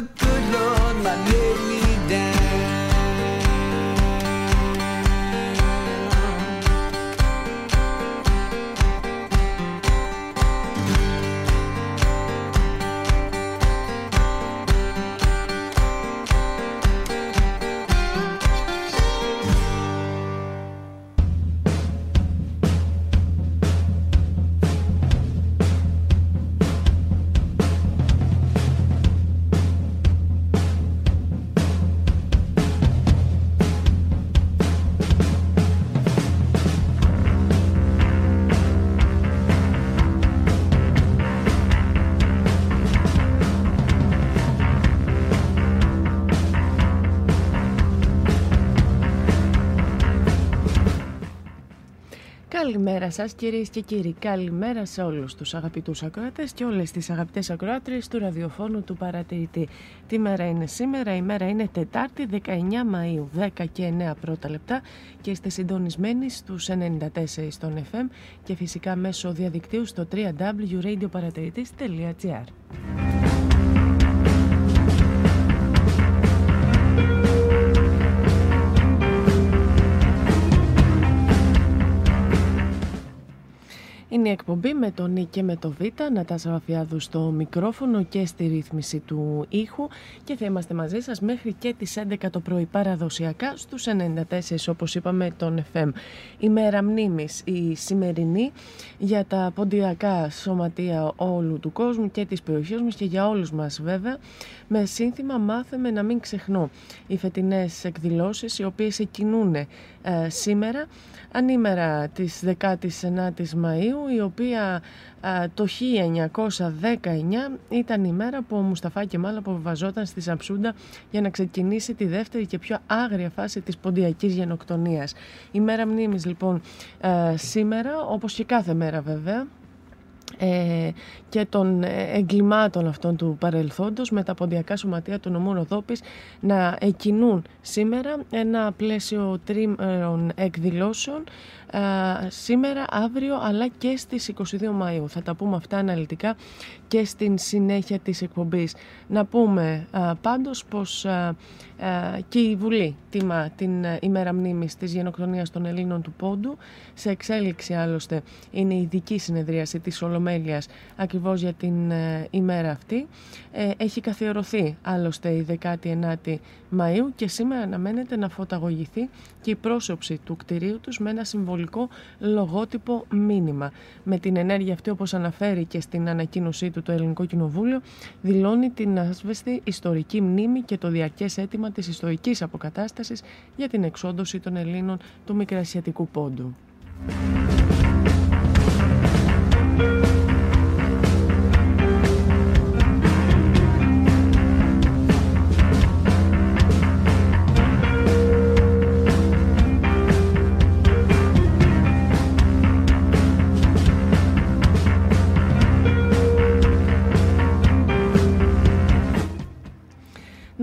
the good Lord my lay Καλημέρα σας κυρίες και κύριοι, καλημέρα σε όλους τους αγαπητούς ακροατές και όλες τις αγαπητές ακροάτριες του ραδιοφώνου του παρατηρητή. Τι μέρα είναι σήμερα, η μέρα είναι Τετάρτη 19 Μαΐου, 10 και 9 πρώτα λεπτά και είστε συντονισμένοι στους 94 στον FM και φυσικά μέσω διαδικτύου στο www.radioparatηρητής.gr. Είναι η εκπομπή με τον Νί και με το Β, Νατάσα Βαφιάδου στο μικρόφωνο και στη ρύθμιση του ήχου και θα είμαστε μαζί σας μέχρι και τις 11 το πρωί παραδοσιακά στους 94 όπως είπαμε τον FM. Η μέρα μνήμης, η σημερινή για τα ποντιακά σωματεία όλου του κόσμου και της περιοχής μας και για όλους μας βέβαια με σύνθημα «Μάθαμε να μην ξεχνώ». Οι φετινές εκδηλώσεις οι οποίες εκκινούν ε, σήμερα ανήμερα της 19ης Μαΐου η οποία ε, το 1919 ήταν η μέρα που ο Μουσταφά Κεμάλ αποβιβαζόταν στη Σαμψούντα για να ξεκινήσει τη δεύτερη και πιο άγρια φάση της ποντιακής γενοκτονίας. Η μέρα μνήμης λοιπόν ε, σήμερα όπως και κάθε μέρα βέβαια ε, και των εγκλημάτων αυτών του παρελθόντος με τα ποντιακά σωματεία του νομού Ροδόπης να εκκινούν σήμερα ένα πλαίσιο τρίμερων εκδηλώσεων σήμερα, αύριο αλλά και στις 22 Μαΐου. Θα τα πούμε αυτά αναλυτικά και στην συνέχεια της εκπομπής. Να πούμε α, πάντως πως και η Βουλή τιμά την ημέρα μνήμης της γενοκτονίας των Ελλήνων του Πόντου. Σε εξέλιξη άλλωστε είναι η ειδική συνεδρίαση της Ολομέλειας ακριβώς για την ε, ημέρα αυτή. Ε, έχει καθιερωθεί άλλωστε η 19η Μαΐου και σήμερα αναμένεται να φωταγωγηθεί και η πρόσωψη του κτηρίου τους με ένα συμβολικό λογότυπο μήνυμα. Με την ενέργεια αυτή όπως αναφέρει και στην ανακοίνωσή του το Ελληνικό Κοινοβούλιο δηλώνει την ασβεστή ιστορική μνήμη και το διαρκές αίτημα της ιστορικής αποκατάστασης για την εξόντωση των Ελλήνων του Μικρασιατικού Πόντου.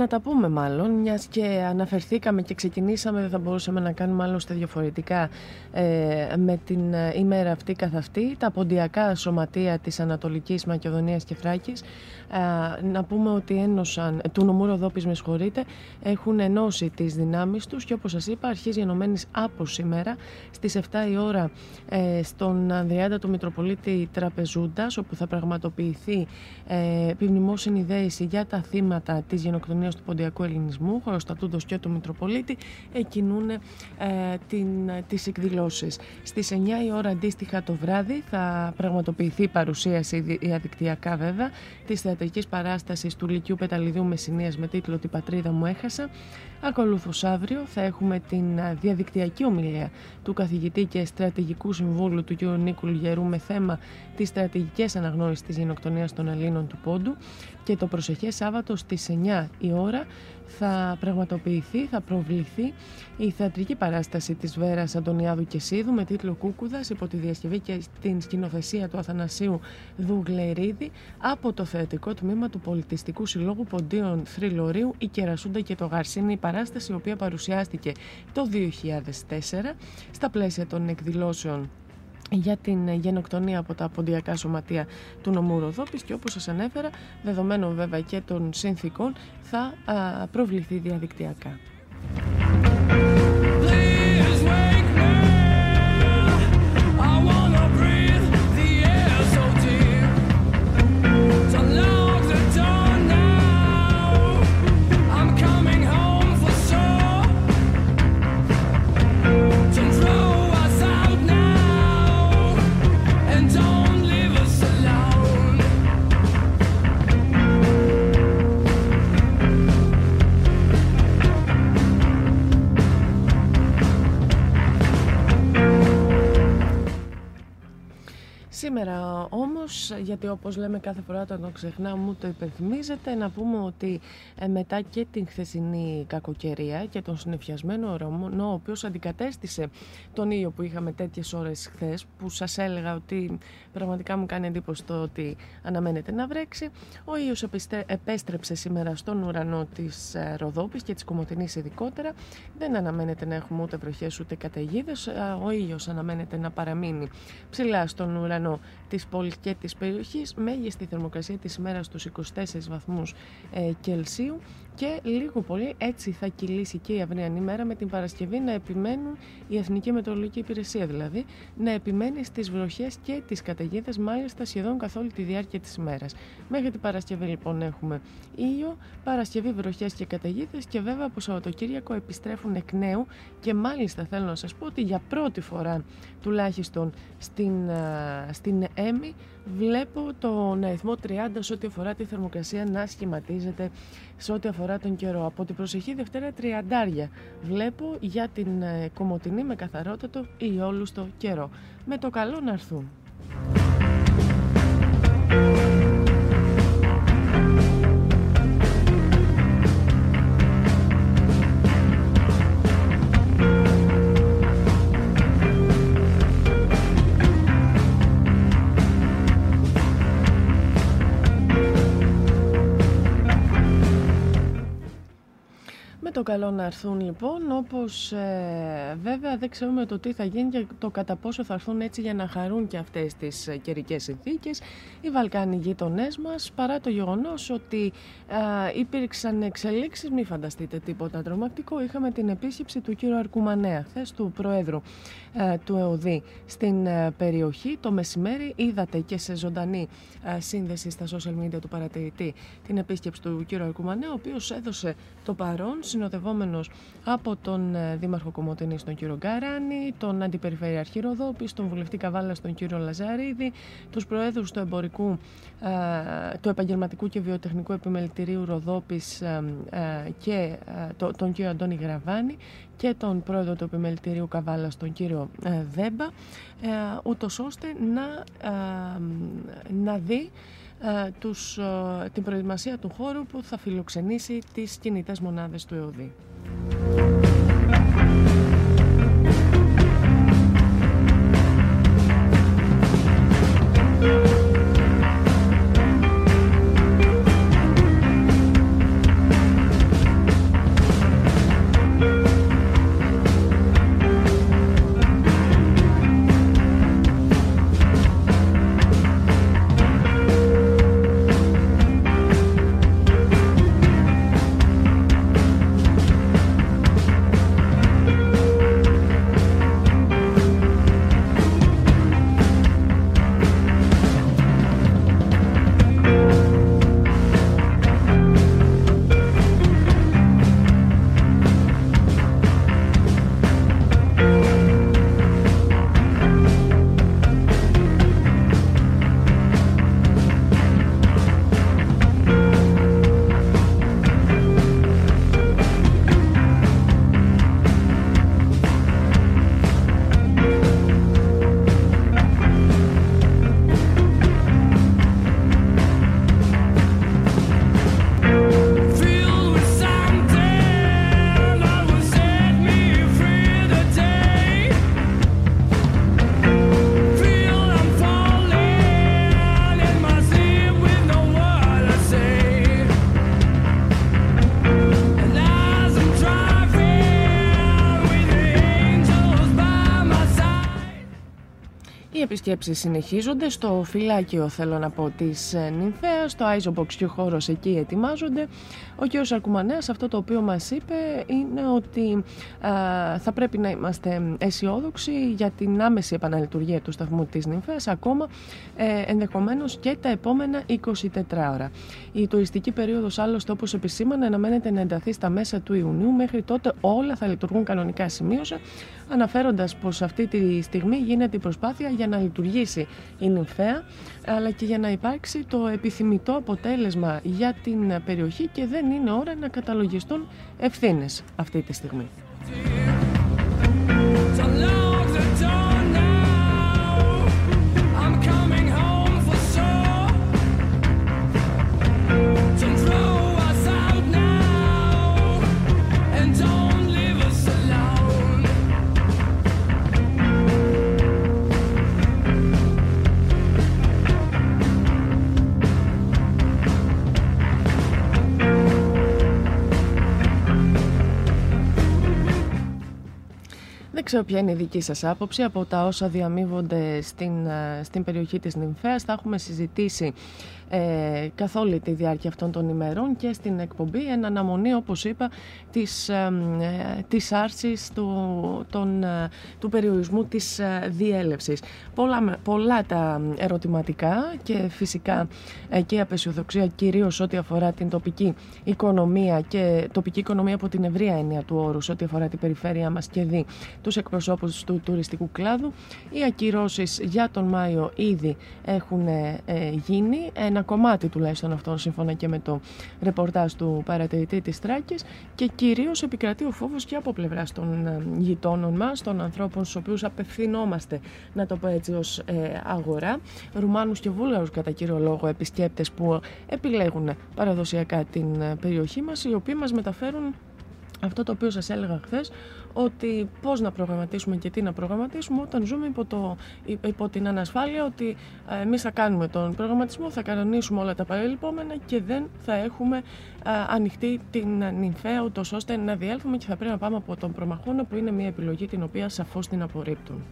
Να τα πούμε μάλλον, μιας και αναφερθήκαμε και ξεκινήσαμε, δεν θα μπορούσαμε να κάνουμε άλλωστε διαφορετικά ε, με την ε, ημέρα αυτή καθ' αυτή, τα ποντιακά σωματεία της Ανατολικής Μακεδονίας και Φράκης, ε, να πούμε ότι ένωσαν, του νομού Ροδόπης με συγχωρείτε, έχουν ενώσει τις δυνάμεις τους και όπως σας είπα αρχίζει ενωμένης από σήμερα στις 7 η ώρα ε, στον Ανδριάντα του Μητροπολίτη Τραπεζούντας όπου θα πραγματοποιηθεί ε, επιμνημόσυνη δέηση για τα θύματα της γενοκτονίας του Ποντιακού Ελληνισμού, χωροστατούντος και του Μητροπολίτη, εκκινούν ε, την, τις εκδηλώσεις. Στις 9 η ώρα αντίστοιχα το βράδυ θα πραγματοποιηθεί παρουσίαση διαδικτυακά βέβαια της θεατρικής παράστασης του Λυκειού Πεταλιδίου Μεσσηνίας με τίτλο «Την πατρίδα μου έχασα». Ακολούθως αύριο θα έχουμε την διαδικτυακή ομιλία του καθηγητή και στρατηγικού συμβούλου του κ. Νίκου Λιγερού με θέμα τις στρατηγικές αναγνώρισεις της γενοκτονίας των Ελλήνων του Πόντου και το προσεχές Σάββατο στις 9 η ώρα θα πραγματοποιηθεί, θα προβληθεί η θεατρική παράσταση της Βέρας Αντωνιάδου και Σίδου με τίτλο Κούκουδας υπό τη διασκευή και την σκηνοθεσία του Αθανασίου Δουγλερίδη από το θεατρικό τμήμα του Πολιτιστικού Συλλόγου Ποντίων Θρυλωρίου η Κερασούντα και το Γαρσίνη η παράσταση η οποία παρουσιάστηκε το 2004 στα πλαίσια των εκδηλώσεων για την γενοκτονία από τα ποντιακά σωματεία του νομού Ροδόπης και όπως σας ανέφερα, δεδομένων βέβαια και των συνθήκων, θα προβληθεί διαδικτυακά. Σήμερα όμως, γιατί όπως λέμε κάθε φορά όταν το ξεχνάμε μου το υπενθυμίζεται, να πούμε ότι ε, μετά και την χθεσινή κακοκαιρία και τον συνεφιασμένο ορμό, ο οποίος αντικατέστησε τον ήλιο που είχαμε τέτοιες ώρες χθες, που σας έλεγα ότι πραγματικά μου κάνει εντύπωση το ότι αναμένεται να βρέξει, ο ήλιος επέστρεψε σήμερα στον ουρανό της ε, Ροδόπης και της Κομωτινής ειδικότερα. Δεν αναμένεται να έχουμε ούτε βροχές ούτε καταιγίδες, ε, ο ήλιος αναμένεται να παραμείνει ψηλά στον ουρανό της πόλης και της περιοχής, μέγιστη θερμοκρασία της ημέρας στους 24 βαθμούς ε, Κελσίου και λίγο πολύ έτσι θα κυλήσει και η αυριανή μέρα με την Παρασκευή να επιμένουν η Εθνική Μετεωρολογική Υπηρεσία δηλαδή να επιμένει στις βροχές και τις καταιγίδες μάλιστα σχεδόν καθ' όλη τη διάρκεια της ημέρας. Μέχρι την Παρασκευή λοιπόν έχουμε ήλιο, Παρασκευή βροχές και καταιγίδες και βέβαια από Σαββατοκύριακο επιστρέφουν εκ νέου και μάλιστα θέλω να σας πω ότι για πρώτη τουλάχιστον στην, στην ΕΜΗ βλέπω τον αριθμό 30 σε ό,τι αφορά τη θερμοκρασία να σχηματίζεται σε ό,τι αφορά τον καιρό. Από την προσεχή Δευτέρα τριαντάρια βλέπω για την ε, Κομωτινή με καθαρότατο ή όλους στο καιρό. Με το καλό να έρθουν. Καλό να έρθουν λοιπόν, όπως ε, βέβαια δεν ξέρουμε το τι θα γίνει και το κατά πόσο θα έρθουν έτσι για να χαρούν και αυτές τις ε, καιρικές συνθήκες οι Βαλκάνοι γείτονές μας, παρά το γεγονός ότι ε, υπήρξαν εξελίξεις, μην φανταστείτε τίποτα τρομακτικό, είχαμε την επίσκεψη του κύριου Αρκουμανέα, χθες του Προέδρου ε, του ΕΟΔΗ στην ε, περιοχή. Το μεσημέρι είδατε και σε ζωντανή σύνδεση στα social media του παρατηρητή την επίσκεψη του κύριου Αρκουμανέα, ο οποίος έδωσε το παρόν συνοδευόμενος από τον ε, Δήμαρχο Κομωτινής τον κύριο Γκαράνη, τον Αντιπεριφερειαρχή Ροδόπης, τον Βουλευτή Καβάλα τον κύριο Λαζαρίδη, τους Προέδρους του, εμπορικού, ε, του Επαγγελματικού και Βιοτεχνικού Επιμελητηρίου Ροδόπης ε, και τον κύριο Αντώνη Γραβάνη και τον Πρόεδρο του Επιμελητηρίου Καβάλα τον κύριο Δέμπα, ούτως ώστε να, να δει ε, τους, ε, την προετοιμασία του χώρου που θα φιλοξενήσει τις κινητές μονάδες του ΕΟΔΗ. Επισκέψεις συνεχίζονται στο φυλάκιο θέλω να πω της ε, Νυμφέας, στο Άιζομποξ και ο χώρος εκεί ετοιμάζονται. Ο κ. Αρκουμανέας αυτό το οποίο μας είπε είναι ότι θα πρέπει να είμαστε αισιόδοξοι για την άμεση επαναλειτουργία του σταθμού της Νυμφέας ακόμα ε, ενδεχομένως και τα επόμενα 24 ώρα. Η τουριστική περίοδος άλλωστε όπως επισήμανε αναμένεται να ενταθεί στα μέσα του Ιουνίου μέχρι τότε όλα θα λειτουργούν κανονικά σημείωσε αναφέροντας πως αυτή τη στιγμή γίνεται η προσπάθεια για να λειτουργήσει η νυμφαία αλλά και για να υπάρξει το επιθυμητό αποτέλεσμα για την περιοχή και δεν είναι ώρα να καταλογιστούν ευθύνες αυτή τη στιγμή. Ξέρω ποια είναι η δική σας άποψη από τα όσα διαμείβονται στην, ε, στην περιοχή της Νυμφέας. Θα έχουμε συζητήσει ε, καθ' όλη τη διάρκεια αυτών των ημερών και στην εκπομπή εν αναμονή όπως είπα της, ε, της άρσης του, τον, ε, του περιορισμού της ε, διέλευσης. Πολλά, πολλά τα ερωτηματικά και φυσικά ε, και η απεσιοδοξία κυρίως ό,τι αφορά την τοπική οικονομία και τοπική οικονομία από την ευρεία έννοια του όρου ό,τι αφορά την περιφέρεια μας και δει τους εκπροσώπους του τουριστικού κλάδου. Οι ακυρώσεις για τον Μάιο ήδη έχουν γίνει ένα κομμάτι τουλάχιστον αυτών σύμφωνα και με το ρεπορτάζ του παρατηρητή της Τράκης. Και κυρίως επικρατεί ο φόβος και από πλευράς των ε, γειτόνων μας, των ανθρώπων στους οποίους απευθυνόμαστε, να το πω έτσι ως ε, αγορά, Ρουμάνους και Βούλγαρους κατά κύριο λόγο επισκέπτες που επιλέγουν παραδοσιακά την ε, περιοχή μας, οι οποίοι μας μεταφέρουν αυτό το οποίο σας έλεγα χθες ότι πώς να προγραμματίσουμε και τι να προγραμματίσουμε όταν ζούμε υπό, το, υπό την ανασφάλεια ότι ε, εμείς θα κάνουμε τον προγραμματισμό, θα κανονίσουμε όλα τα παρελειπόμενα και δεν θα έχουμε ε, ανοιχτή την νυμφαία ούτως ώστε να διέλθουμε και θα πρέπει να πάμε από τον προμαχώνα που είναι μια επιλογή την οποία σαφώς την απορρίπτουν.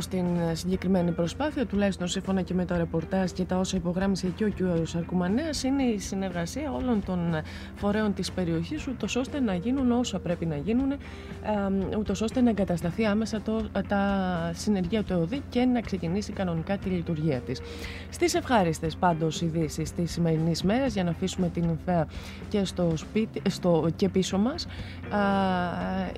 Στην ε, συγκεκριμένη προσπάθεια, τουλάχιστον σύμφωνα και με τα ρεπορτάζ και τα όσα υπογράμμισε και ο κ. Αρκουμανέα, είναι η συνεργασία όλων των ε, φορέων της περιοχής, ούτως ώστε να γίνουν όσα πρέπει να γίνουν, ούτως ώστε να εγκατασταθεί άμεσα το, τα συνεργεία του ΕΟΔΗ και να ξεκινήσει κανονικά τη λειτουργία της. Στις ευχάριστες πάντως ειδήσεις της σημερινής μέρας, για να αφήσουμε την Ινφαία και, στο σπίτι, στο, και πίσω μας,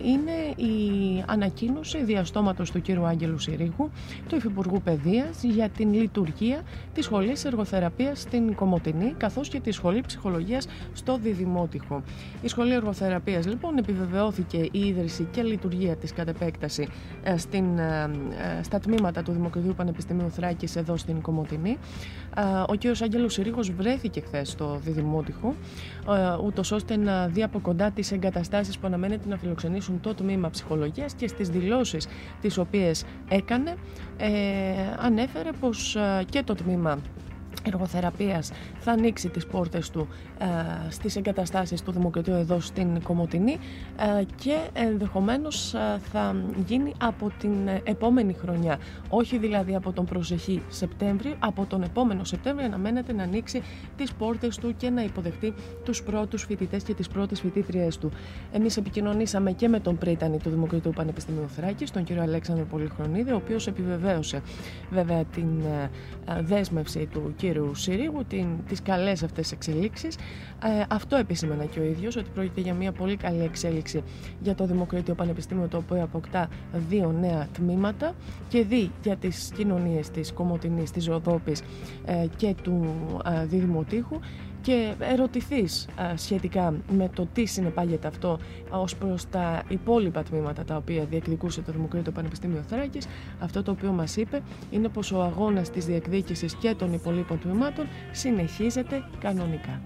είναι η ανακοίνωση διαστόματος του κ. Άγγελου Συρίγου, του Υφυπουργού Παιδείας για την λειτουργία της Σχολής Εργοθεραπείας στην Κομωτινή καθώς και τη Σχολή Ψυχολογίας στο Διδημότυχο. Η Σχολή Εργοθεραπείας λοιπόν επιβεβαιώθηκε η ίδρυση και λειτουργία της κατ' επέκταση ε, στην, ε, ε, στα τμήματα του Δημοκρατίου Πανεπιστημίου Θράκης εδώ στην Κομωτινή. Ο κ. Άγγελος Συρίγος βρέθηκε χθες στο Διδημότυχο ούτως ώστε να δει από κοντά τις εγκαταστάσεις που αναμένεται να φιλοξενήσουν το τμήμα ψυχολογίας και στις δηλώσεις τις οποίες έκανε. Ε, ανέφερε πως ε, και το τμήμα εργοθεραπείας θα ανοίξει τις πόρτες του ε, στις εγκαταστάσεις του Δημοκρατίου εδώ στην Κομωτινή ε, και ενδεχομένως ε, θα γίνει από την επόμενη χρονιά. Όχι δηλαδή από τον προσεχή Σεπτέμβριο, από τον επόμενο Σεπτέμβριο αναμένεται να ανοίξει τις πόρτες του και να υποδεχτεί τους πρώτους φοιτητές και τις πρώτες φοιτήτριές του. Εμείς επικοινωνήσαμε και με τον πρίτανη του Δημοκρατίου Πανεπιστημίου Θράκης, τον κύριο Αλέξανδρο Πολυχρονίδη, ο οποίος επιβεβαίωσε βέβαια την δέσμευση του κύριου Συρίγου, την, τις καλές αυτές εξελίξεις. Ε, αυτό επισήμανα και ο ίδιος, ότι πρόκειται για μια πολύ καλή εξέλιξη για το Δημοκρατίο Πανεπιστήμιο, το οποίο αποκτά δύο νέα τμήματα και δει για τις κοινωνίες της Κομωτινής, της Οδόπης ε, και του ε, Διδημοτήχου και ερωτηθείς σχετικά με το τι συνεπάγεται αυτό ως προς τα υπόλοιπα τμήματα τα οποία διεκδικούσε το Δημοκρατικό Πανεπιστήμιο Θράκης αυτό το οποίο μας είπε είναι πως ο αγώνας της διεκδίκησης και των υπολείπων τμήματων συνεχίζεται κανονικά.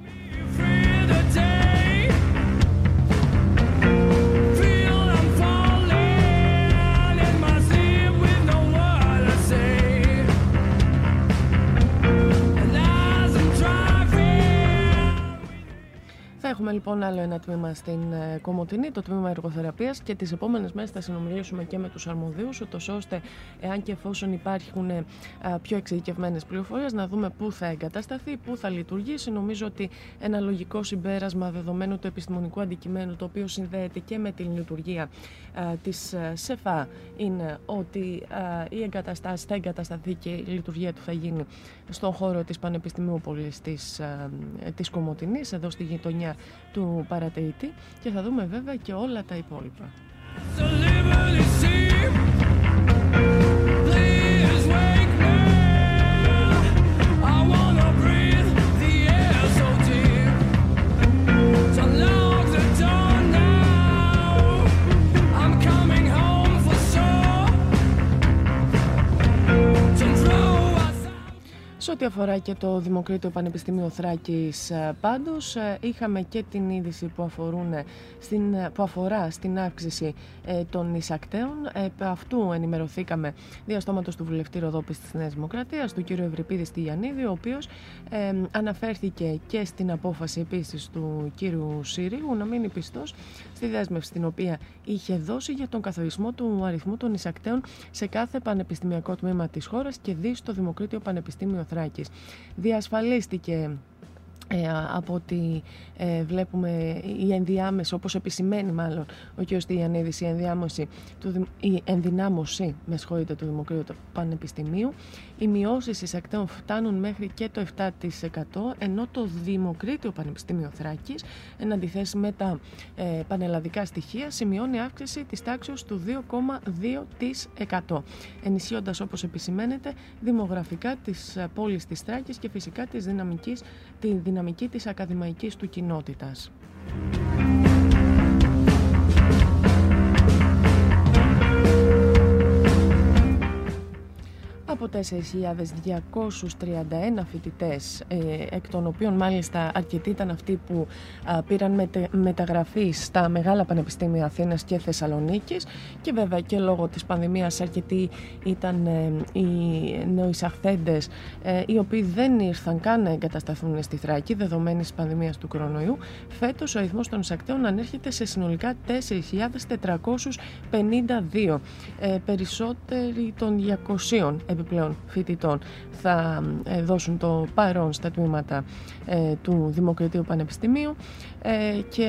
Θα έχουμε λοιπόν άλλο ένα τμήμα στην ε, Κομωτινή, το τμήμα εργοθεραπείας και τις επόμενες μέρες θα συνομιλήσουμε και με τους αρμοδίους, ούτως ώστε, εάν και εφόσον υπάρχουν ε, πιο εξειδικευμένες πληροφορίες, να δούμε πού θα εγκατασταθεί, πού θα λειτουργήσει. Νομίζω ότι ένα λογικό συμπέρασμα δεδομένου του επιστημονικού αντικειμένου, το οποίο συνδέεται και με την λειτουργία της ε, ΣΕΦΑ, είναι ότι η εγκαταστάση θα εγκατασταθεί και η λειτουργία του θα γίνει στον χώρο της Πανεπιστημίου Πόλη της Κομωτινής, εδώ στη γειτονιά του παρατηρητή και θα δούμε βέβαια και όλα τα υπόλοιπα. Σε ό,τι αφορά και το Δημοκρίτιο Πανεπιστήμιο Θράκης ε, πάντως ε, είχαμε και την είδηση που, αφορούν ε, στην, που αφορά στην αύξηση των εισακτέων. Επ' αυτού ενημερωθήκαμε διαστόματος του βουλευτή Ροδόπης της Νέας Δημοκρατίας, του κ. Ευρυπίδη Στυλιανίδη, ο οποίος αναφέρθηκε και στην απόφαση επίσης του κ. Σύριγου να μείνει πιστός στη δέσμευση την οποία είχε δώσει για τον καθορισμό του αριθμού των εισακτέων σε κάθε πανεπιστημιακό τμήμα της χώρας και δει στο Δημοκρίτιο Πανεπιστήμιο Θράκης. Διασφαλίστηκε ε, από ότι ε, βλέπουμε η ενδιάμεση, όπως επισημαίνει μάλλον ο κ. Στυλιανίδης, η ενδιάμωση, του, η ενδυνάμωση με του Δημοκρατικού Πανεπιστημίου, οι μειώσεις εισακτέων φτάνουν μέχρι και το 7% ενώ το Δημοκρίτιο Πανεπιστήμιο Θράκης, εν αντιθέσει με τα ε, πανελλαδικά στοιχεία, σημειώνει αύξηση της τάξης του 2,2% ενισχύοντας όπως επισημαίνεται δημογραφικά της πόλης της Θράκης και φυσικά της δυναμικής, τη δυναμική της ακαδημαϊκής του κοινότητας. Από 4.231 φοιτητές, ε, εκ των οποίων μάλιστα αρκετοί ήταν αυτοί που πήραν μεταγραφή στα μεγάλα πανεπιστήμια Αθήνας και Θεσσαλονίκης και βέβαια και λόγω της πανδημίας αρκετοί ήταν ε, οι νεοεισαχθέντες ε, οι οποίοι δεν ήρθαν καν να εγκατασταθούν στη Θράκη δεδομένης της πανδημίας του κορονοϊού. Φέτος ο αριθμός των εισακτέων ανέρχεται σε συνολικά 4.452, περισσότεροι των 200 επιπλέον φοιτητών θα ε, δώσουν το παρόν στα τμήματα ε, του Δημοκρατίου Πανεπιστημίου ε, και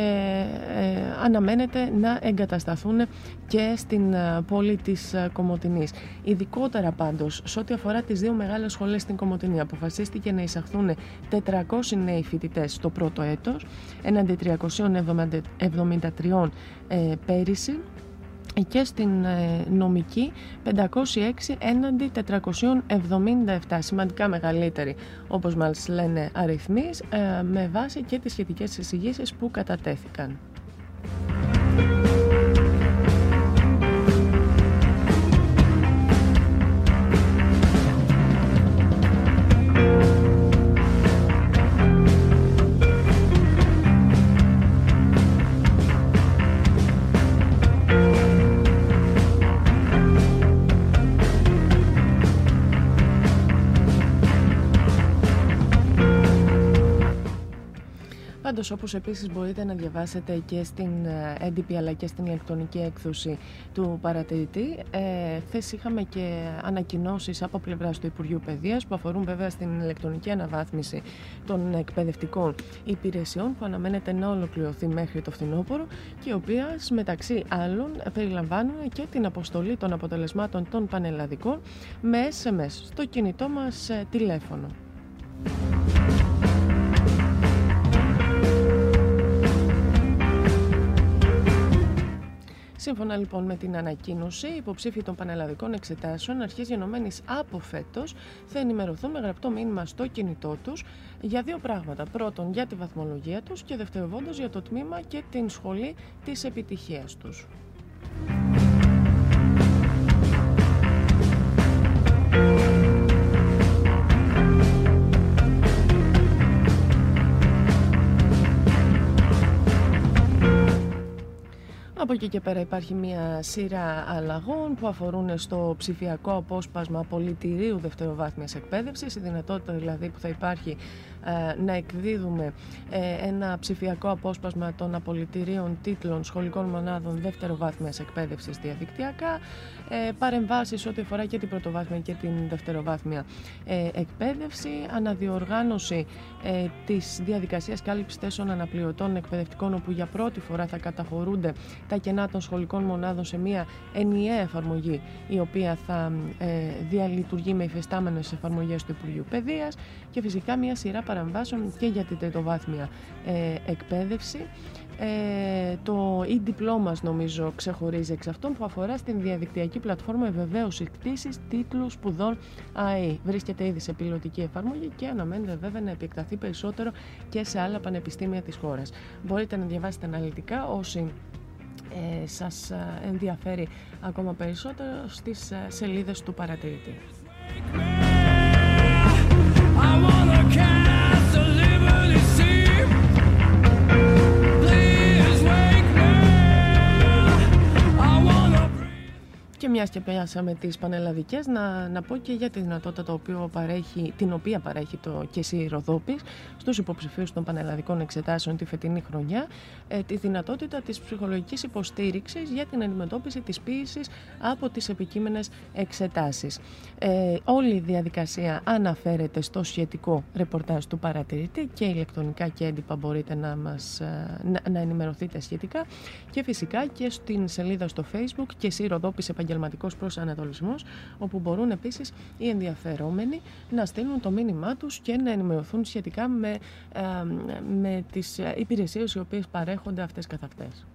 αναμένεται να εγκατασταθούν και στην πόλη της Κομωτινής. Ειδικότερα πάντως, σε ό,τι αφορά τις δύο μεγάλες σχολές στην Κομωτινή, αποφασίστηκε να εισαχθούν 400 νέοι φοιτητές στο πρώτο έτος, έναντι 373 πέρυσι και στην ε, νομική 506 έναντι 477, σημαντικά μεγαλύτερη όπως μας λένε αριθμείς, ε, με βάση και τις σχετικές εισηγήσεις που κατατέθηκαν. Πάντως όπως επίσης μπορείτε να διαβάσετε και στην ε, έντυπη αλλά και στην ηλεκτρονική έκδοση του παρατηρητή ε, Χθες είχαμε και ανακοινώσεις από πλευράς του Υπουργείου Παιδείας που αφορούν βέβαια στην ηλεκτρονική αναβάθμιση των εκπαιδευτικών υπηρεσιών που αναμένεται να ολοκληρωθεί μέχρι το φθινόπωρο και οι οποίες μεταξύ άλλων περιλαμβάνουν και την αποστολή των αποτελεσμάτων των πανελλαδικών με SMS στο κινητό μας ε, τηλέφωνο. Σύμφωνα λοιπόν με την ανακοίνωση, οι υποψήφοι των πανελλαδικών εξετάσεων αρχής γενομένης από φέτος θα ενημερωθούν με γραπτό μήνυμα στο κινητό τους για δύο πράγματα. Πρώτον, για τη βαθμολογία τους και δευτεροβόντως για το τμήμα και την σχολή της επιτυχίας τους. Από εκεί και πέρα υπάρχει μια σειρά αλλαγών που αφορούν στο ψηφιακό απόσπασμα πολιτηρίου δευτεροβάθμιας εκπαίδευσης, η δυνατότητα δηλαδή που θα υπάρχει ε, να εκδίδουμε ε, ένα ψηφιακό απόσπασμα των απολυτηρίων τίτλων σχολικών μονάδων δεύτεροβάθμιας εκπαίδευσης διαδικτυακά, ε, παρεμβάσεις ό,τι αφορά και την πρωτοβάθμια και την δευτεροβάθμια εκπαίδευση, αναδιοργάνωση της διαδικασίας κάλυψης θέσεων αναπληρωτών εκπαιδευτικών όπου για πρώτη φορά θα καταχωρούνται τα κενά των σχολικών μονάδων σε μια ενιαία εφαρμογή η οποία θα διαλειτουργεί με υφιστάμενες εφαρμογές του Υπουργείου Παιδείας και φυσικά μια σειρά παραμβάσεων και για την τριτοβάθμια ε, εκπαίδευση. Ε, το e-διπλώμα νομίζω ξεχωρίζει εξ αυτών που αφορά στην διαδικτυακή πλατφόρμα βεβαίωσης κτήσης τίτλου σπουδών ΑΕ. Βρίσκεται ήδη σε πιλωτική εφαρμογή και αναμένεται βέβαια να επεκταθεί περισσότερο και σε άλλα πανεπιστήμια της χώρας. Μπορείτε να διαβάσετε αναλυτικά όσοι ε, σας ε, ενδιαφέρει ακόμα περισσότερο στις ε, σελίδες του παρατηρητή. Και μιας και πιάσαμε τις πανελλαδικές, να, να πω και για τη δυνατότητα το οποίο παρέχει, την οποία παρέχει το ΚΕΣΥ Ροδόπης στους υποψηφίους των πανελλαδικών εξετάσεων τη φετινή χρονιά, ε, τη δυνατότητα της ψυχολογικής υποστήριξης για την αντιμετώπιση της ποιήση από τις επικείμενες εξετάσεις. Ε, όλη η διαδικασία αναφέρεται στο σχετικό ρεπορτάζ του παρατηρητή και ηλεκτρονικά και έντυπα μπορείτε να, μας, ε, να, να ενημερωθείτε σχετικά και φυσικά και στην σελίδα στο facebook και Ροδόπης Επαγγελματικός Προσανατολισμός όπου μπορούν επίσης οι ενδιαφερόμενοι να στείλουν το μήνυμά τους και να ενημερωθούν σχετικά με, ε, με τις υπηρεσίες οι οποίες παρέχονται αυτές καθ' αυτές.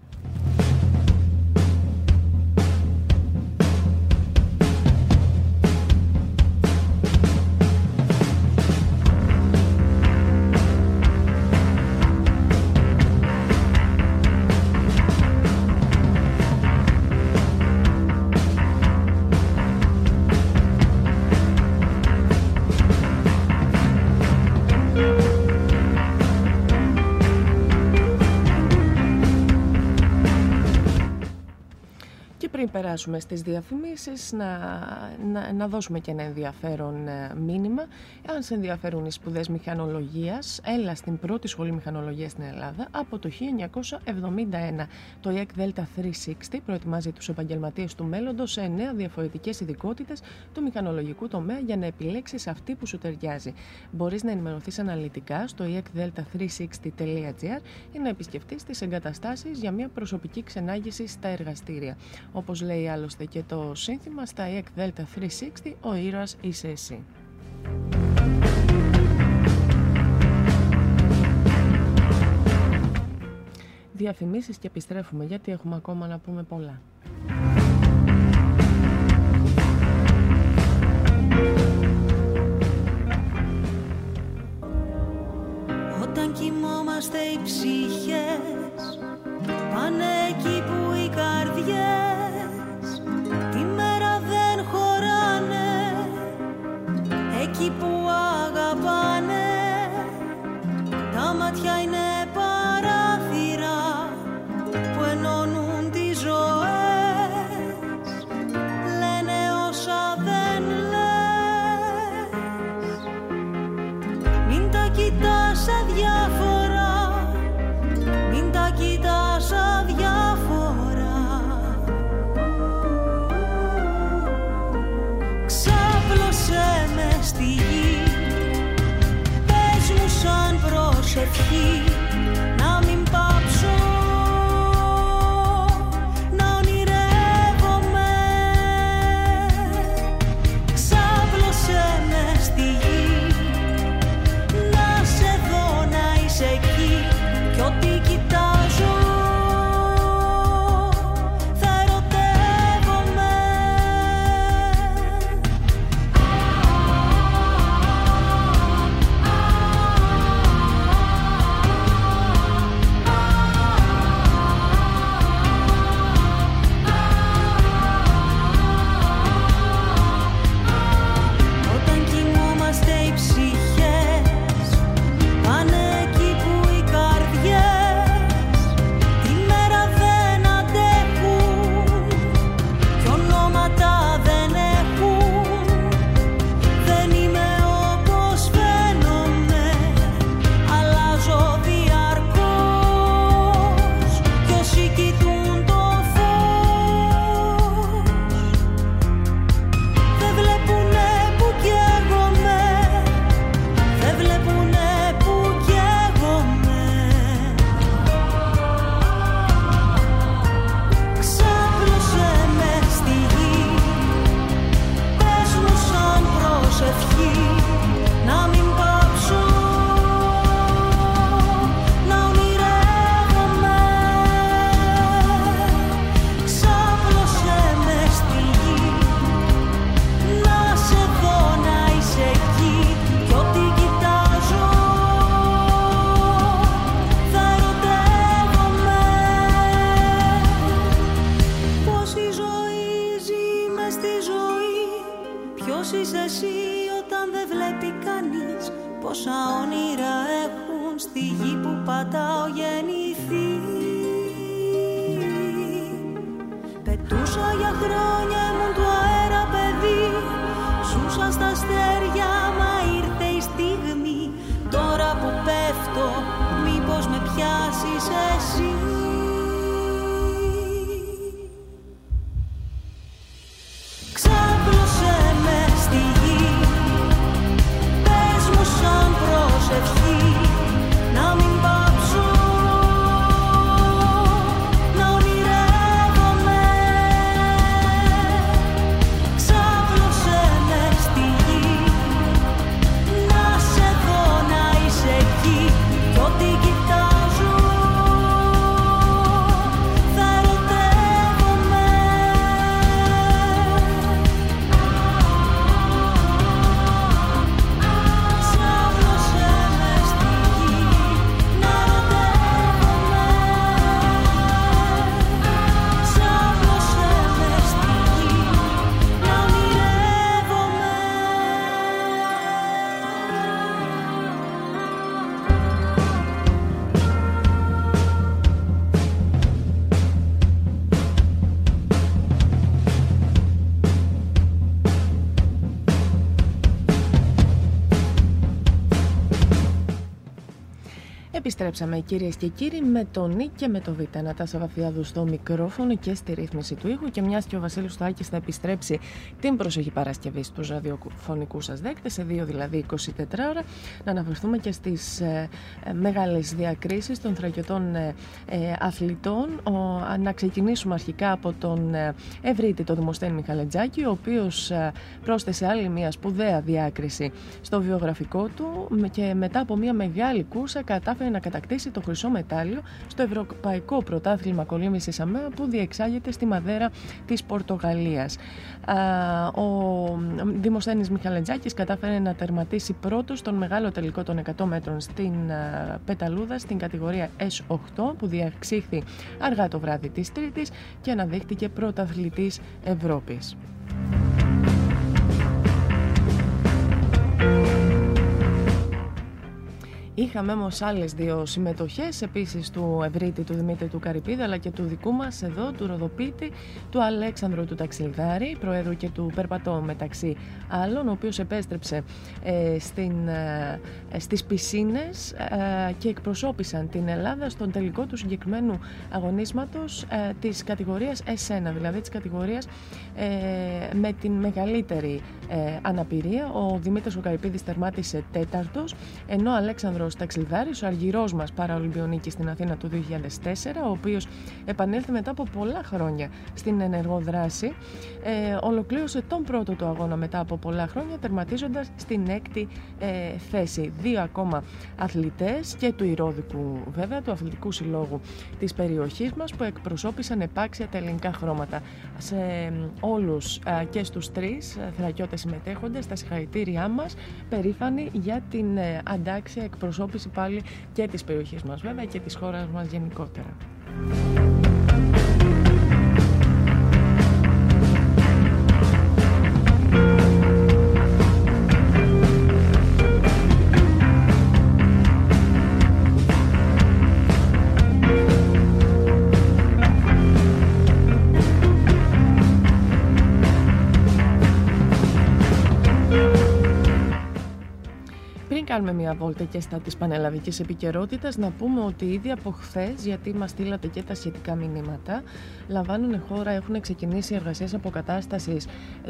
Περάσουμε στις διαφημίσεις, να, να, να δώσουμε και ένα ενδιαφέρον ε, μήνυμα. Αν σε ενδιαφέρουν οι σπουδές μηχανολογίας, έλα στην πρώτη σχολή μηχανολογίας στην Ελλάδα από το 1971. Το ΙΕΚ ΔΕΛΤΑ 360 προετοιμάζει τους επαγγελματίες του μέλλοντος σε νέα διαφορετικές ειδικότητες του μηχανολογικού τομέα για να επιλέξεις αυτή που σου ταιριάζει. Μπορείς να ενημερωθείς αναλυτικά στο iekdelta360.gr ή να επισκεφτείς τις εγκαταστάσεις για μια προσωπική ξενάγηση στα εργαστήρια. Όπως λέει άλλωστε και το σύνθημα στα EEC Delta 360 ο ήρωας είσαι εσύ. Διαφημίσεις και επιστρέφουμε γιατί έχουμε ακόμα να πούμε πολλά. Όταν κοιμόμαστε οι ψυχές πάνε εκεί που οι καρδιές τα μάτια είναι here. Επιστρέψαμε κυρίες και κύριοι με τον Νίκ και με το Β. Νατάσα Βαφιάδου στο μικρόφωνο και στη ρύθμιση του ήχου και μιας και ο Βασίλης Στοάκης θα επιστρέψει την προσοχή Παρασκευή στους ραδιοφωνικούς σας δέκτες σε δύο δηλαδή 24 ώρα. Να αναφερθούμε και στις ε, ε, μεγάλες διακρίσεις των θρακιωτών ε, ε, αθλητών. Ο, να ξεκινήσουμε αρχικά από τον ε, Ευρύτη, τον Δημοσθένη Μιχαλετζάκη ο οποίος ε, πρόσθεσε άλλη μια σπουδαία διάκριση στο βιογραφικό του. Με- και μετά από μια μεγάλη κούρσα κατάφερε να κατακτήσει το χρυσό μετάλλιο στο Ευρωπαϊκό Πρωτάθλημα Κολύμβησης ΑΜΕΑ που διεξάγεται στη Μαδέρα της Πορτογαλίας. Α, Ο Δημοσθένης Μιχαλετζάκης κατάφερε να τερματίσει πρώτος στον μεγάλο τελικό των 100 μέτρων στην α, Πεταλούδα στην κατηγορία S8 που διεξήχθη αργά το βράδυ της Τρίτης και αναδείχθηκε πρωταθλητής Ευρώπης. Είχαμε όμως άλλες δύο συμμετοχές, επίσης του Ευρύτη, του Δημήτρη του Καρυπίδα, αλλά και του δικού μας εδώ, του Ροδοπίτη, του Αλέξανδρου του Ταξιλδάρη, Προέδρου και του Περπατώ μεταξύ άλλων, ο οποίος επέστρεψε ε, στην, ε, στις πισίνες ε, και εκπροσώπησαν την Ελλάδα στον τελικό του συγκεκριμένου αγωνίσματος ε, της κατηγορίας S1, δηλαδή της κατηγορίας ε, με την μεγαλύτερη ε, αναπηρία. Ο Δημήτρης ο Καρυπίδης τερμάτισε τέταρτος, ενώ ο Αλέξανδρος Ταξιλδάρης, ο αργυρός μας παραολυμπιονίκης στην Αθήνα του 2004, ο οποίος επανέλθει μετά από πολλά χρόνια στην ενεργό δράση, ε, ολοκλήρωσε τον πρώτο του αγώνα μετά από πολλά χρόνια, τερματίζοντας στην έκτη ε, θέση. Δύο ακόμα αθλητές και του Ηρόδικου βέβαια, του αθλητικού συλλόγου της περιοχής μας, που εκπροσώπησαν επάξια τα ελληνικά χρώματα. Σε ε, όλους ε, και στους τρεις ε, θρακιώτες συμμετέχοντες, τα συγχαρητήριά μας, περήφανοι για την ε, αντάξια εκπροσώπηση πάλι και της περιοχής μας βέβαια και της χώρας μας γενικότερα. Κάνουμε μια βόλτα και στα της πανελλαδικής επικαιρότητας, να πούμε ότι ήδη από χθες, γιατί μας στείλατε και τα σχετικά μηνύματα, λαμβάνουν χώρα, έχουν ξεκινήσει εργασίες αποκατάστασης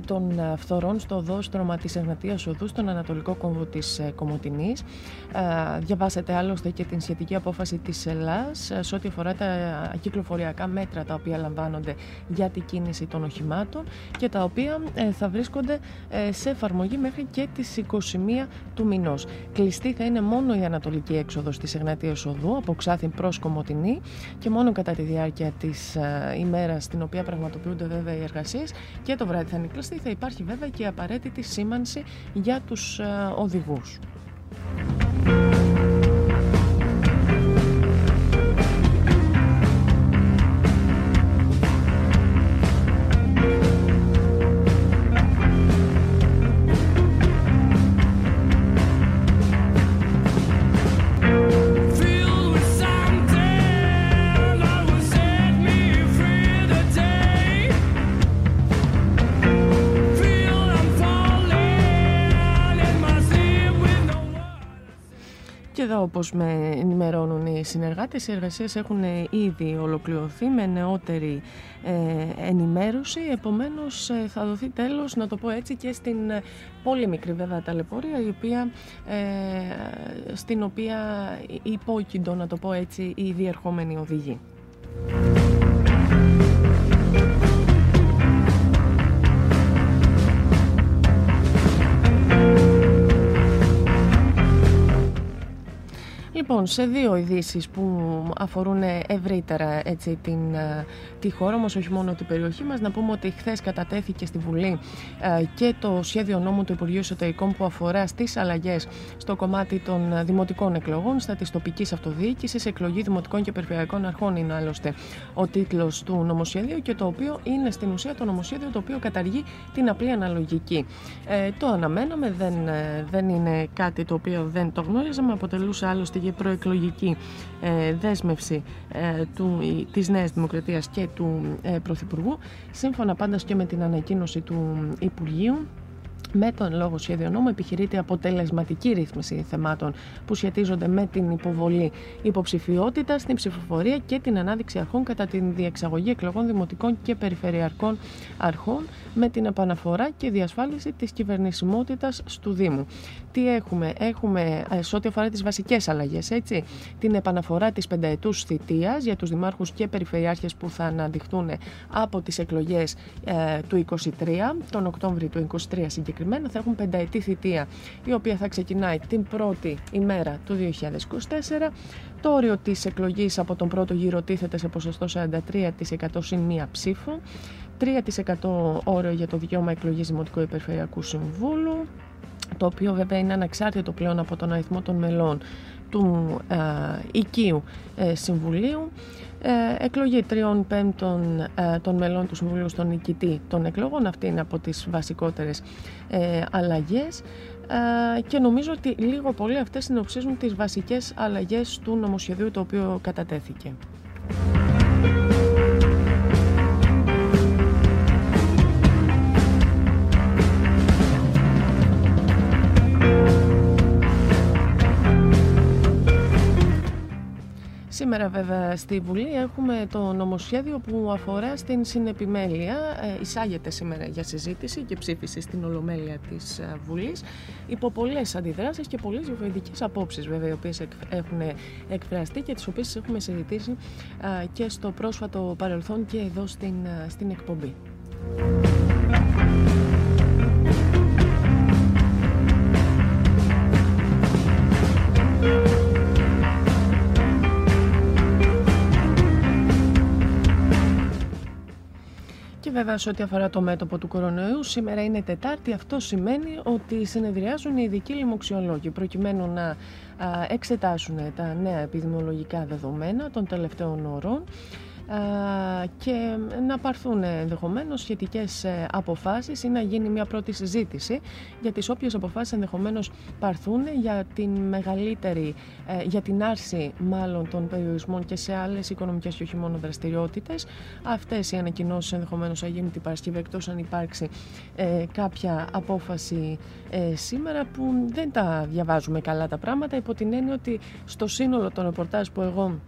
των ε, φθορών στο δόστρωμα της Εγνατίας Οδού στον Ανατολικό Κόμβο της ε, Κομωτινής. Ε, Διαβάσατε άλλωστε και την σχετική απόφαση της ΕΛΑΣ ε, σε ό,τι αφορά τα κυκλοφοριακά μέτρα τα οποία λαμβάνονται για την κίνηση των οχημάτων και τα οποία ε, θα βρίσκονται ε, σε εφαρμογή μέχρι και τις 21 του μηνός. Κλειστή θα είναι μόνο η ανατολική έξοδος της Εγνατίας Οδού από Ξάθιν προς Κομωτινή και μόνο κατά τη διάρκεια της ε, ημέρας στην οποία πραγματοποιούνται βέβαια οι εργασίες και το βράδυ θα είναι κλειστή. Θα υπάρχει βέβαια και η απαραίτητη σήμανση για τους ε, οδηγούς. Όπως με ενημερώνουν οι συνεργάτες, οι εργασίες έχουν ήδη ολοκληρωθεί με νεότερη ε, ενημέρωση, επομένως ε, θα δοθεί τέλος, να το πω έτσι, και στην ε, πολύ μικρή βέβαια ταλαιπωρία, η οποία, ε, στην οποία υπόκειντο, να το πω έτσι, οι διερχόμενοι οδηγοί. Λοιπόν, σε δύο ειδήσεις που αφορούν ευρύτερα έτσι, την, ε, τη χώρα μας, όχι μόνο την περιοχή μας, να πούμε ότι χθες κατατέθηκε στη Βουλή ε, και το σχέδιο νόμου του Υπουργείου Εσωτερικών που αφορά στις αλλαγές στο κομμάτι των δημοτικών εκλογών, στα της τοπικής αυτοδιοίκησης, εκλογή δημοτικών και περιφερειακών αρχών είναι άλλωστε ο τίτλος του νομοσχεδίου και το οποίο είναι στην ουσία το νομοσχέδιο το οποίο καταργεί την απλή αναλογική. Ε, το αναμέναμε, δεν, ε, δεν είναι κάτι το οποίο δεν το γνώριζαμε, αποτελούσε άλλωστε για προεκλογική ε, δέσμευση ε, του, της Νέας Δημοκρατίας και του ε, Πρωθυπουργού, σύμφωνα πάντα και με την ανακοίνωση του Υπουργείου με τον λόγο σχέδιο νόμου επιχειρείται αποτελεσματική ρύθμιση θεμάτων που σχετίζονται με την υποβολή υποψηφιότητας στην ψηφοφορία και την ανάδειξη αρχών κατά την διεξαγωγή εκλογών δημοτικών και περιφερειακών αρχών με την επαναφορά και διασφάλιση της κυβερνησιμότητας του Δήμου. Τι έχουμε, έχουμε ε, σε ό,τι αφορά τις βασικές αλλαγές, έτσι, την επαναφορά της πενταετούς θητείας για τους δημάρχους και περιφερειάρχες που θα αναδειχθούν από τις εκλογές ε, του 23, τον Οκτώβριο του 23 συγκεκριμένα, θα έχουν πενταετή θητεία, η οποία θα ξεκινάει την πρώτη ημέρα του 2024. Το όριο της εκλογής από τον πρώτο γύρο τίθεται σε ποσοστό 43% συν μία ψήφο. 3% όριο για το δικαίωμα εκλογής Δημοτικού Υπερφερειακού Συμβούλου, το οποίο βέβαια είναι αναξάρτητο πλέον από τον αριθμό των μελών του ε, οικίου ε, Συμβουλίου. Ε, εκλογή τριών πέμπτων ε, των μελών του Συμβουλίου στον νικητή των εκλογών. Αυτή είναι από τις βασικότερες ε, αλλαγές ε, και νομίζω ότι λίγο πολύ αυτές συνοψίζουν τις βασικές αλλαγές του νομοσχεδίου το οποίο κατατέθηκε. Σήμερα βέβαια στη Βουλή έχουμε το νομοσχέδιο που αφορά στην συνεπιμέλεια. Ε, εισάγεται σήμερα για συζήτηση και ψήφιση στην Ολομέλεια της ε, Βουλής υπό πολλές αντιδράσεις και πολλές διαφορετικές απόψεις βέβαια οι οποίες έχουν εκφραστεί και τις οποίες έχουμε συζητήσει ε, και στο πρόσφατο παρελθόν και εδώ στην, στην εκπομπή. Και βέβαια σε ό,τι αφορά το μέτωπο του κορονοϊού, σήμερα είναι Τετάρτη. Αυτό σημαίνει ότι συνεδριάζουν οι ειδικοί λοιμοξιολόγοι προκειμένου να α, εξετάσουν τα νέα επιδημιολογικά δεδομένα των τελευταίων ώρων και να πάρθουν ενδεχομένως σχετικές ε, αποφάσεις ή να γίνει μια πρώτη συζήτηση για τις όποιες αποφάσεις ενδεχομένως πάρθουν για την μεγαλύτερη, ε, για την άρση μάλλον των περιορισμών και σε άλλες οικονομικές και όχι μόνο δραστηριότητες. Αυτές οι ανακοινώσεις ενδεχομένως θα γίνουν την Παρασκευή εκτός αν υπάρξει ε, κάποια απόφαση σήμερα που δεν τα διαβάζουμε καλά τα πράγματα υπό την έννοια ότι στο σύνολο των ρεπορτάζ που εγώ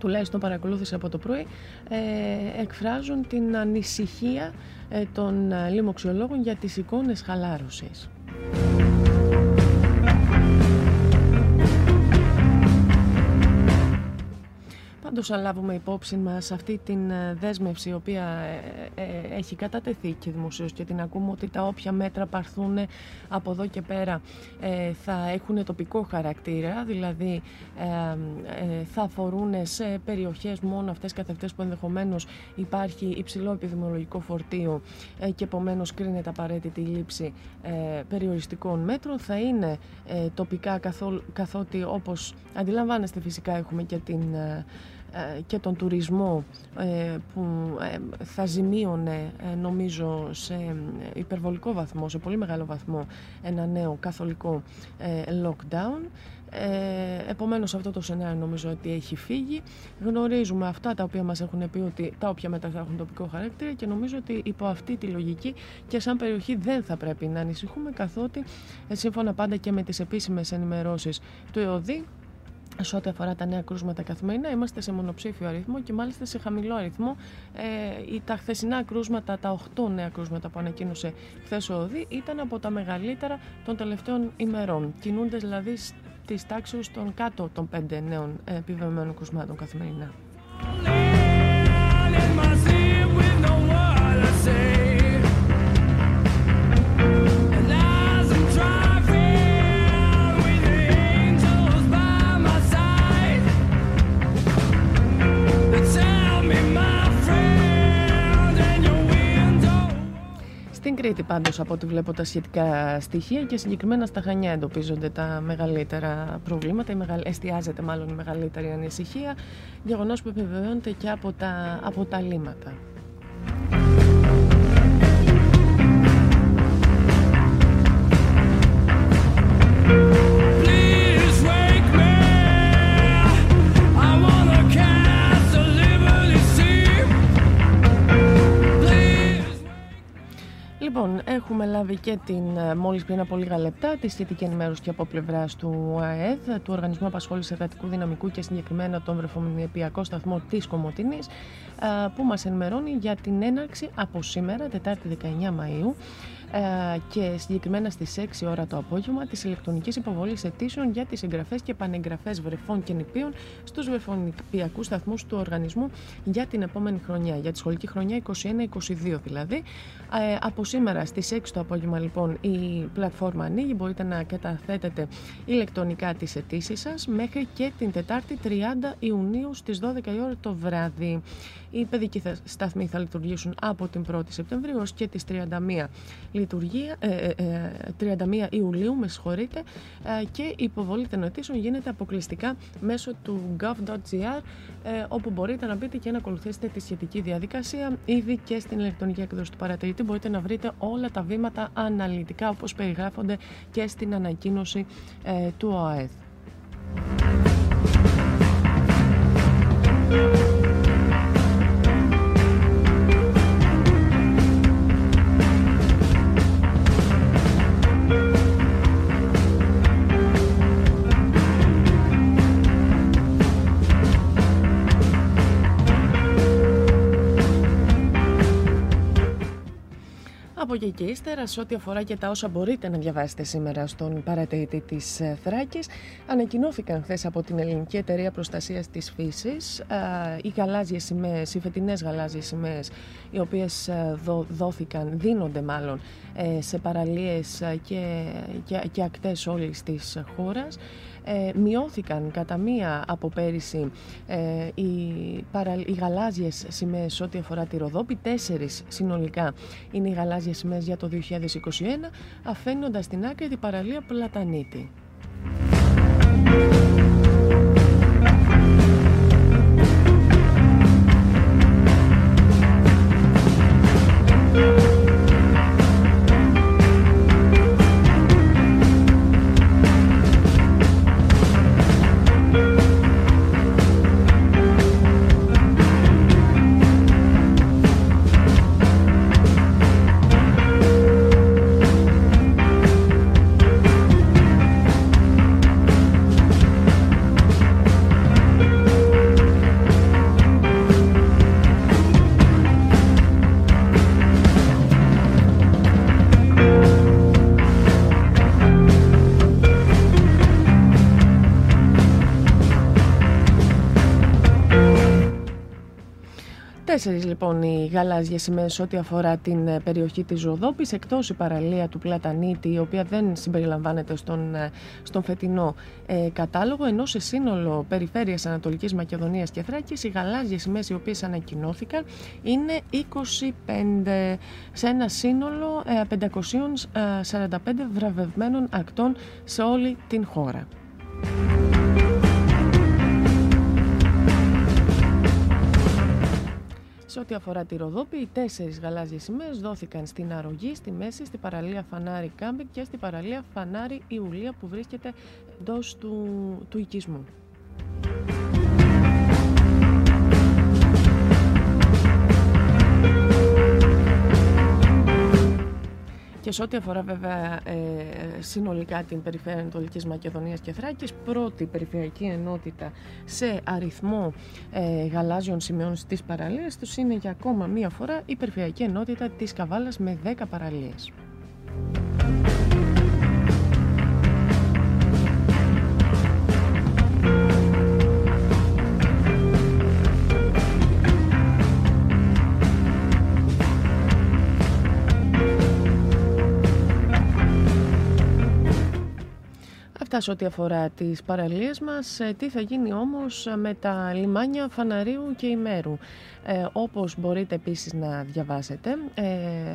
τουλάχιστον παρακολούθησα από το πρωί, ε, εκφράζουν την ανησυχία ε, των ε, λοιμοξιολόγων για τις εικόνες χαλάρωσης. Πάντως αν λάβουμε υπόψη μας αυτή την ε, δέσμευση η οποία ε, ε, έχει κατατεθεί και δημοσίως και την ακούμε ότι τα όποια μέτρα παρθούν από εδώ και πέρα θα έχουν τοπικό χαρακτήρα, δηλαδή θα αφορούν σε περιοχές μόνο αυτές καθ' αυτές που ενδεχομένως υπάρχει υψηλό επιδημιολογικό φορτίο και επομένως κρίνεται απαραίτητη η λήψη περιοριστικών μέτρων, θα είναι τοπικά καθότι όπως αντιλαμβάνεστε φυσικά έχουμε και την ε, και τον τουρισμό ε, που ε, θα ζημίωνε νομίζω σε υπερβολικό βαθμό, σε πολύ μεγάλο βαθμό ένα νέο καθολικό lockdown. Ε, επομένως αυτό το σενάριο νομίζω ότι έχει φύγει. Γνωρίζουμε αυτά τα οποία μας έχουν πει ότι τα όποια μετά θα έχουν τοπικό χαρακτήρα και νομίζω ότι υπό αυτή τη λογική και σαν περιοχή δεν θα πρέπει να ανησυχούμε καθότι σύμφωνα πάντα και με τις επίσημες ενημερώσεις του ΕΟΔΗ σε ό,τι αφορά τα νέα κρούσματα καθημερινά, είμαστε σε μονοψήφιο αριθμό και μάλιστα σε χαμηλό αριθμό. Ε, τα χθεσινά κρούσματα, τα 8 νέα κρούσματα που ανακοίνωσε χθες ο ΟΔΗ, ήταν από τα μεγαλύτερα των τελευταίων ημερών. Κινούνται δηλαδή στι τάξει των κάτω των 5 νέων ε, επιβεβαιωμένων κρούσματων καθημερινά. Κρήτη πάντως από ό,τι βλέπω τα σχετικά στοιχεία και συγκεκριμένα στα Χανιά εντοπίζονται τα μεγαλύτερα προβλήματα, η μεγαλ... εστιάζεται μάλλον η μεγαλύτερη ανησυχία, γεγονός που επιβεβαιώνεται και από τα, από τα λίμματα. Λοιπόν, έχουμε λάβει και την, ε, μόλις πριν από λίγα λεπτά, τη σχετική ενημέρωση και από πλευρά του ΑΕΔ, του Οργανισμού Απασχόλησης Εργατικού Δυναμικού και συγκεκριμένα τον βρεφομηνιεπιακό σταθμό της Κομωτινής, ε, που μας ενημερώνει για την έναρξη από σήμερα, Τετάρτη 19 Μαΐου, ε, και συγκεκριμένα στις 6 ώρα το απόγευμα της ηλεκτρονικής υποβολής αιτήσεων για τις εγγραφές και πανεγγραφές βρεφών και νηπίων στους βρεφονιπιακούς σταθμούς του οργανισμού για την επόμενη χρονιά, για τη σχολική χρονιά 21-22 δηλαδή. Ε, από σήμερα στις 6 το απόγευμα λοιπόν η πλατφόρμα ανοίγει, μπορείτε να καταθέτετε ηλεκτρονικά τις αιτήσεις σας μέχρι και την Τετάρτη 30 Ιουνίου στις 12 η ώρα το βράδυ. Οι παιδικοί θα- σταθμοί θα λειτουργήσουν από την 1η Σεπτεμβρίου ως και τις 31 λειτουργία, ε, ε, ε, 31 Ιουλίου, με συγχωρείτε, ε, και η υποβολή των αιτήσεων γίνεται αποκλειστικά μέσω του gov.gr, ε, όπου μπορείτε να μπείτε και να ακολουθήσετε τη σχετική διαδικασία. Ήδη και στην ηλεκτρονική έκδοση του παρατηρητή μπορείτε να βρείτε όλα τα βήματα αναλυτικά, όπως περιγράφονται και στην ανακοίνωση ε, του ΟΑΕΔ. Και ύστερα, σε ό,τι αφορά και τα όσα μπορείτε να διαβάσετε σήμερα στον παρατηρητή της Θράκης, ανακοινώθηκαν χθες από την Ελληνική Εταιρεία Προστασίας της Φύσης οι γαλάζιες σημαίες, οι φετινές γαλάζιες σημαίες, οι οποίες δόθηκαν, δίνονται μάλλον ε, σε παραλίες ε, και, και, και ακτές όλης της χώρας. Ε, μειώθηκαν κατά μία από πέρυσι ε, οι, παρα, οι γαλάζιες σημαίες ό,τι αφορά τη Ροδόπη. Τέσσερις συνολικά είναι οι γαλάζιες σημαίες για το 2021, αφήνοντας στην άκρη την παραλία Πλατανίτη. Τέσσερις λοιπόν οι γαλάζιες σημαίες ό,τι αφορά την ε, περιοχή της Ροδόπης, εκτός η παραλία του Πλατανίτη, η οποία δεν συμπεριλαμβάνεται στον, ε, στον φετινό ε, κατάλογο, ενώ σε σύνολο περιφέρειας Ανατολικής Μακεδονίας και Θράκης, οι γαλάζιες σημαίες οι οποίες ανακοινώθηκαν είναι 25 σε ένα σύνολο ε, 545 βραβευμένων ακτών σε όλη την χώρα. Σε ό,τι αφορά τη Ροδόπη, οι τέσσερις γαλάζιες σημαίες δόθηκαν στην Αρωγή, στη Μέση, στη παραλία Φανάρι Κάμπινγκ και στη παραλία Φανάρι Ιουλία που βρίσκεται εντός του, του οικισμού. Και Και σε ό,τι αφορά βέβαια ε, συνολικά την περιφέρεια Ανατολικής Μακεδονίας και Θράκης, πρώτη περιφερειακή ενότητα σε αριθμό ε, γαλάζιων σημείων στις παραλίες τους είναι για ακόμα μία φορά η περιφερειακή ενότητα της Καβάλας με 10 παραλίες. Αυτά σε ό,τι αφορά τις παραλίες μας. Ε, Τι θα γίνει όμως με τα λιμάνια Φαναρίου και Ημέρου. Ε, όπως μπορείτε επίσης να διαβάσετε, ε,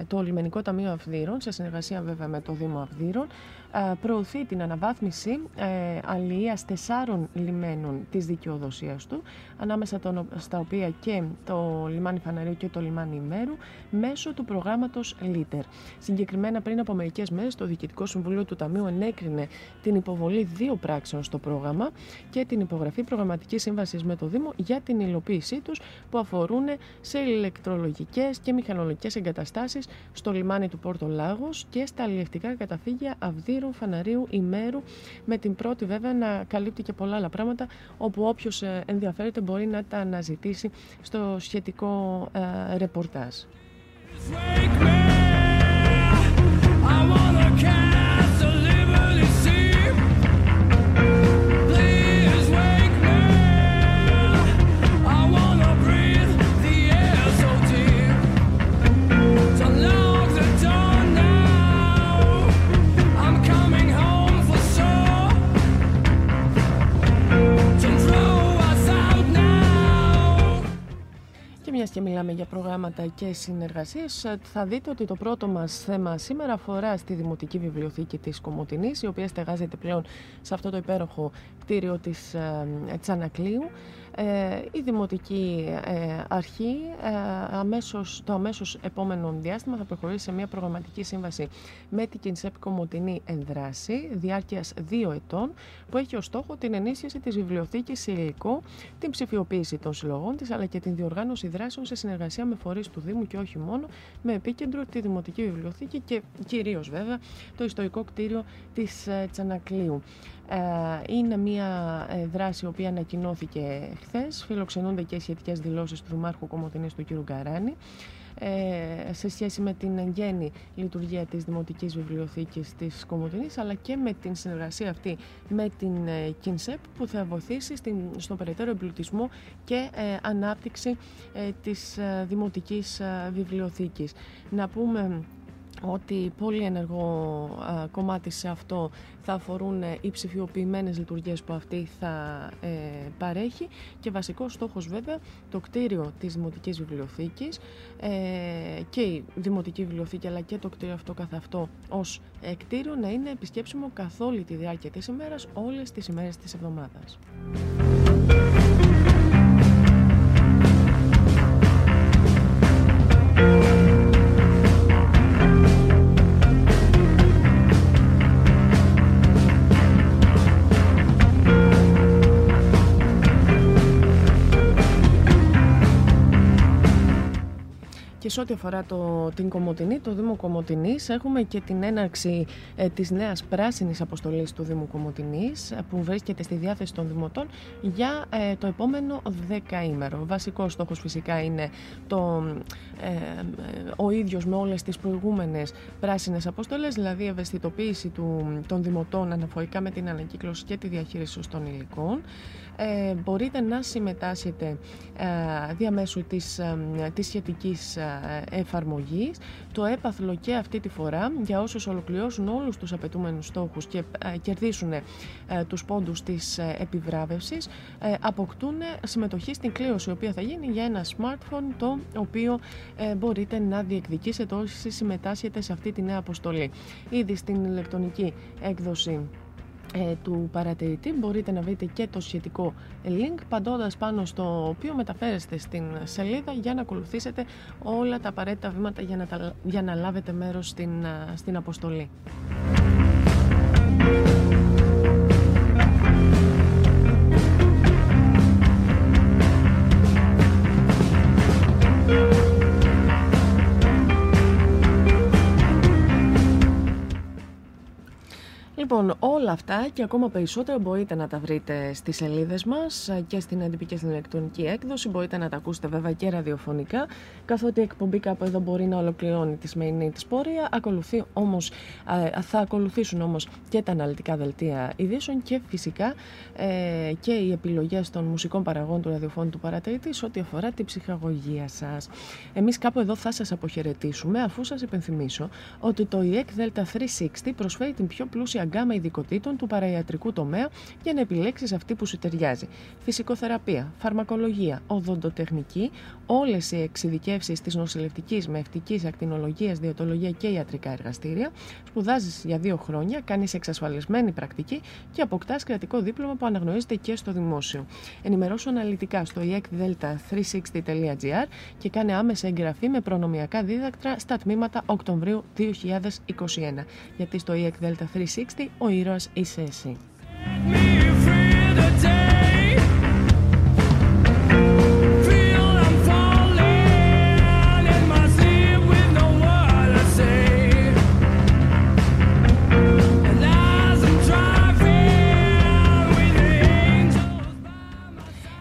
το Λιμενικό Ταμείο Αυδείρων, σε συνεργασία βέβαια με το Δήμο Αυδείρων, ε, προωθεί την αναβάθμιση ε, αλληλείας τεσσάρων λιμένων της δικαιοδοσίας του, ανάμεσα των- στα οποία και το λιμάνι Φαναρίου και το λιμάνι Ημέρου, μέσω του προγράμματος LITER. Συγκεκριμένα πριν από μερικές μέρες το Διοικητικό Συμβουλίο του Ταμείου ενέκρινε την υποβολή δύο πράξεων στο πρόγραμμα και την υπογραφή προγραμματικής σύμβασης με το Δήμο για την υλοποίησή τους που αφορούν σε ηλεκτρολογικές και μηχανολογικές εγκαταστάσεις στο λιμάνι του Πόρτο Λάγος και στα αλλιευτικά καταφύγια Αυδείρου, Φαναρίου, Ημέρου με την πρώτη βέβαια να καλύπτει και πολλά άλλα πράγματα όπου όποιος ε, ενδιαφέρεται μπορεί να τα αναζητήσει στο σχετικό ε, ρεπορτάζ. Wake me. I wanna Και μιας και μιλάμε για προγράμματα και συνεργασίες, ε, θα δείτε ότι το πρώτο μας θέμα σήμερα αφορά στη Δημοτική Βιβλιοθήκη της Κομωτινής, η οποία στεγάζεται πλέον σε αυτό το υπέροχο κτίριο της ε, Τσανακλείου. Ε, η Δημοτική ε, Αρχή ε, αμέσως, το αμέσως επόμενο διάστημα θα προχωρήσει σε μια προγραμματική σύμβαση με την Κινσέπ Κομωτινή Ενδράση διάρκειας δύο ετών που έχει ως στόχο την ενίσχυση της βιβλιοθήκης σε υλικό, την ψηφιοποίηση των συλλογών της αλλά και την διοργάνωση δράσεων σε συνεργασία με φορείς του Δήμου και όχι μόνο με επίκεντρο τη Δημοτική Βιβλιοθήκη και κυρίως βέβαια το ιστορικό κτίριο της ε, Τσανακλείου. Ε, Είναι μια ε, δράση η οποία ανακοινώθηκε χθες. Φιλοξενούνται και οι σχετικές δηλώσεις του Δημάρχου Κομωτινής του κ. Γκαράνη ε, σε σχέση με την εγγένη λειτουργία της Δημοτικής Βιβλιοθήκης της Κομωτινής αλλά και με την συνεργασία αυτή με την ε, ΚΙΝΣΕΠ που θα βοηθήσει στην, στον περαιτέρω εμπλουτισμό και ε, ανάπτυξη ε, της ε, Δημοτικής ε, Βιβλιοθήκης. Να πούμε ότι πολύ ενεργό α, κομμάτι σε αυτό θα αφορούν ε, οι ψηφιοποιημένες λειτουργίες που αυτή θα ε, παρέχει και βασικός στόχος βέβαια το κτίριο της Δημοτικής Βιβλιοθήκης ε, και η Δημοτική Βιβλιοθήκη αλλά και το κτίριο αυτό καθ' αυτό ως ε, κτίριο να είναι επισκέψιμο καθ' όλη τη διάρκεια της ημέρας όλες τις ημέρες της εβδομάδας. Και σε ό,τι αφορά το, την Κομωτινή, το Δήμο Κομωτινής, έχουμε και την έναρξη ε, της νέας πράσινης αποστολής του Δήμου Κομωτινής, ε, που βρίσκεται στη διάθεση των δημοτών για ε, το επόμενο δεκαήμερο. Βασικός στόχος φυσικά είναι το, ε, ε, ο ίδιος με όλες τις προηγούμενες πράσινες αποστολές, δηλαδή η ευαισθητοποίηση του, των δημοτών αναφορικά με την ανακύκλωση και τη διαχείριση των υλικών. Ε, μπορείτε να συμμετάσχετε ε, διαμέσου της, ε, της σχετικής ε, εφαρμογής. Το έπαθλο και αυτή τη φορά για όσους ολοκληρώσουν όλους τους απαιτούμενους στόχους και ε, κερδίσουν ε, τους πόντους της ε, επιβράβευσης ε, αποκτούν συμμετοχή στην κλήρωση η οποία θα γίνει για ένα smartphone το οποίο ε, μπορείτε να διεκδικήσετε όσοι συμμετάσχετε σε αυτή τη νέα αποστολή. Ήδη στην ηλεκτρονική έκδοση ε, του παρατηρητή μπορείτε να βρείτε και το σχετικό link παντώντας πάνω στο οποίο μεταφέρεστε στην σελίδα για να ακολουθήσετε όλα τα απαραίτητα βήματα για να, τα- για να λάβετε μέρος στην, α, στην αποστολή. Λοιπόν, όλα αυτά και ακόμα περισσότερα μπορείτε να τα βρείτε στις σελίδες μας ε, και στην έντυπη και στην ηλεκτρονική έκδοση. Μπορείτε να τα ακούσετε βέβαια και ραδιοφωνικά, καθότι η εκπομπή κάπου εδώ μπορεί να ολοκληρώνει τη σημερινή της πορεία. Ακολουθεί όμως, ε, θα ακολουθήσουν όμως και τα αναλυτικά δελτία ειδήσεων και φυσικά ε, και οι επιλογές των μουσικών παραγών του ραδιοφώνου του παρατηρητή σε ό,τι αφορά την ψυχαγωγία σας. Εμείς κάπου εδώ θα σας αποχαιρετήσουμε αφού σας υπενθυμίσω ότι το EEC Delta 360 προσφέρει την πιο πλούσια γκάμα ειδικοτήτων του παραϊατρικού τομέα για να επιλέξεις αυτή που σου ταιριάζει. Φυσικοθεραπεία, φαρμακολογία, οδοντοτεχνική, όλες οι εξειδικεύσεις της νοσηλευτικής, μευτικής, ακτινολογίας, διαιτολογία και ιατρικά εργαστήρια. Σπουδάζεις για δύο χρόνια, κάνεις εξασφαλισμένη πρακτική και αποκτάς κρατικό δίπλωμα που αναγνωρίζεται και στο δημόσιο. Ενημερώσου αναλυτικά στο iecdelta360.gr και κάνε άμεσα εγγραφή με προνομιακά δίδακτρα στα τμήματα Οκτωβρίου 2021. Γιατί στο EEC Delta 360 ο ήρωας είσαι εσύ.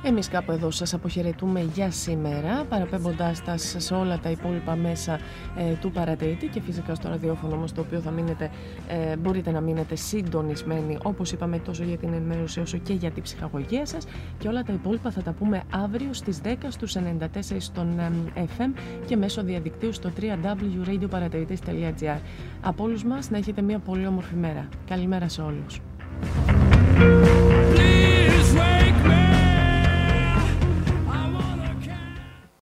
Εμείς κάπου εδώ σας αποχαιρετούμε για σήμερα, παραπέμποντάς τα σε όλα τα υπόλοιπα μέσα ε, του παρατηρητή και φυσικά στο ραδιόφωνο όμως το οποίο θα μείνετε, ε, μπορείτε να μείνετε συντονισμένοι όπως είπαμε τόσο για την ενημέρωση όσο και για την ψυχαγωγία σας και όλα τα υπόλοιπα θα τα πούμε αύριο στις 10 στους 94 στον ε, FM και μέσω διαδικτύου στο www.radioparατηρητής.gr Από όλους μας να έχετε μια πολύ όμορφη μέρα. Καλημέρα σε όλους.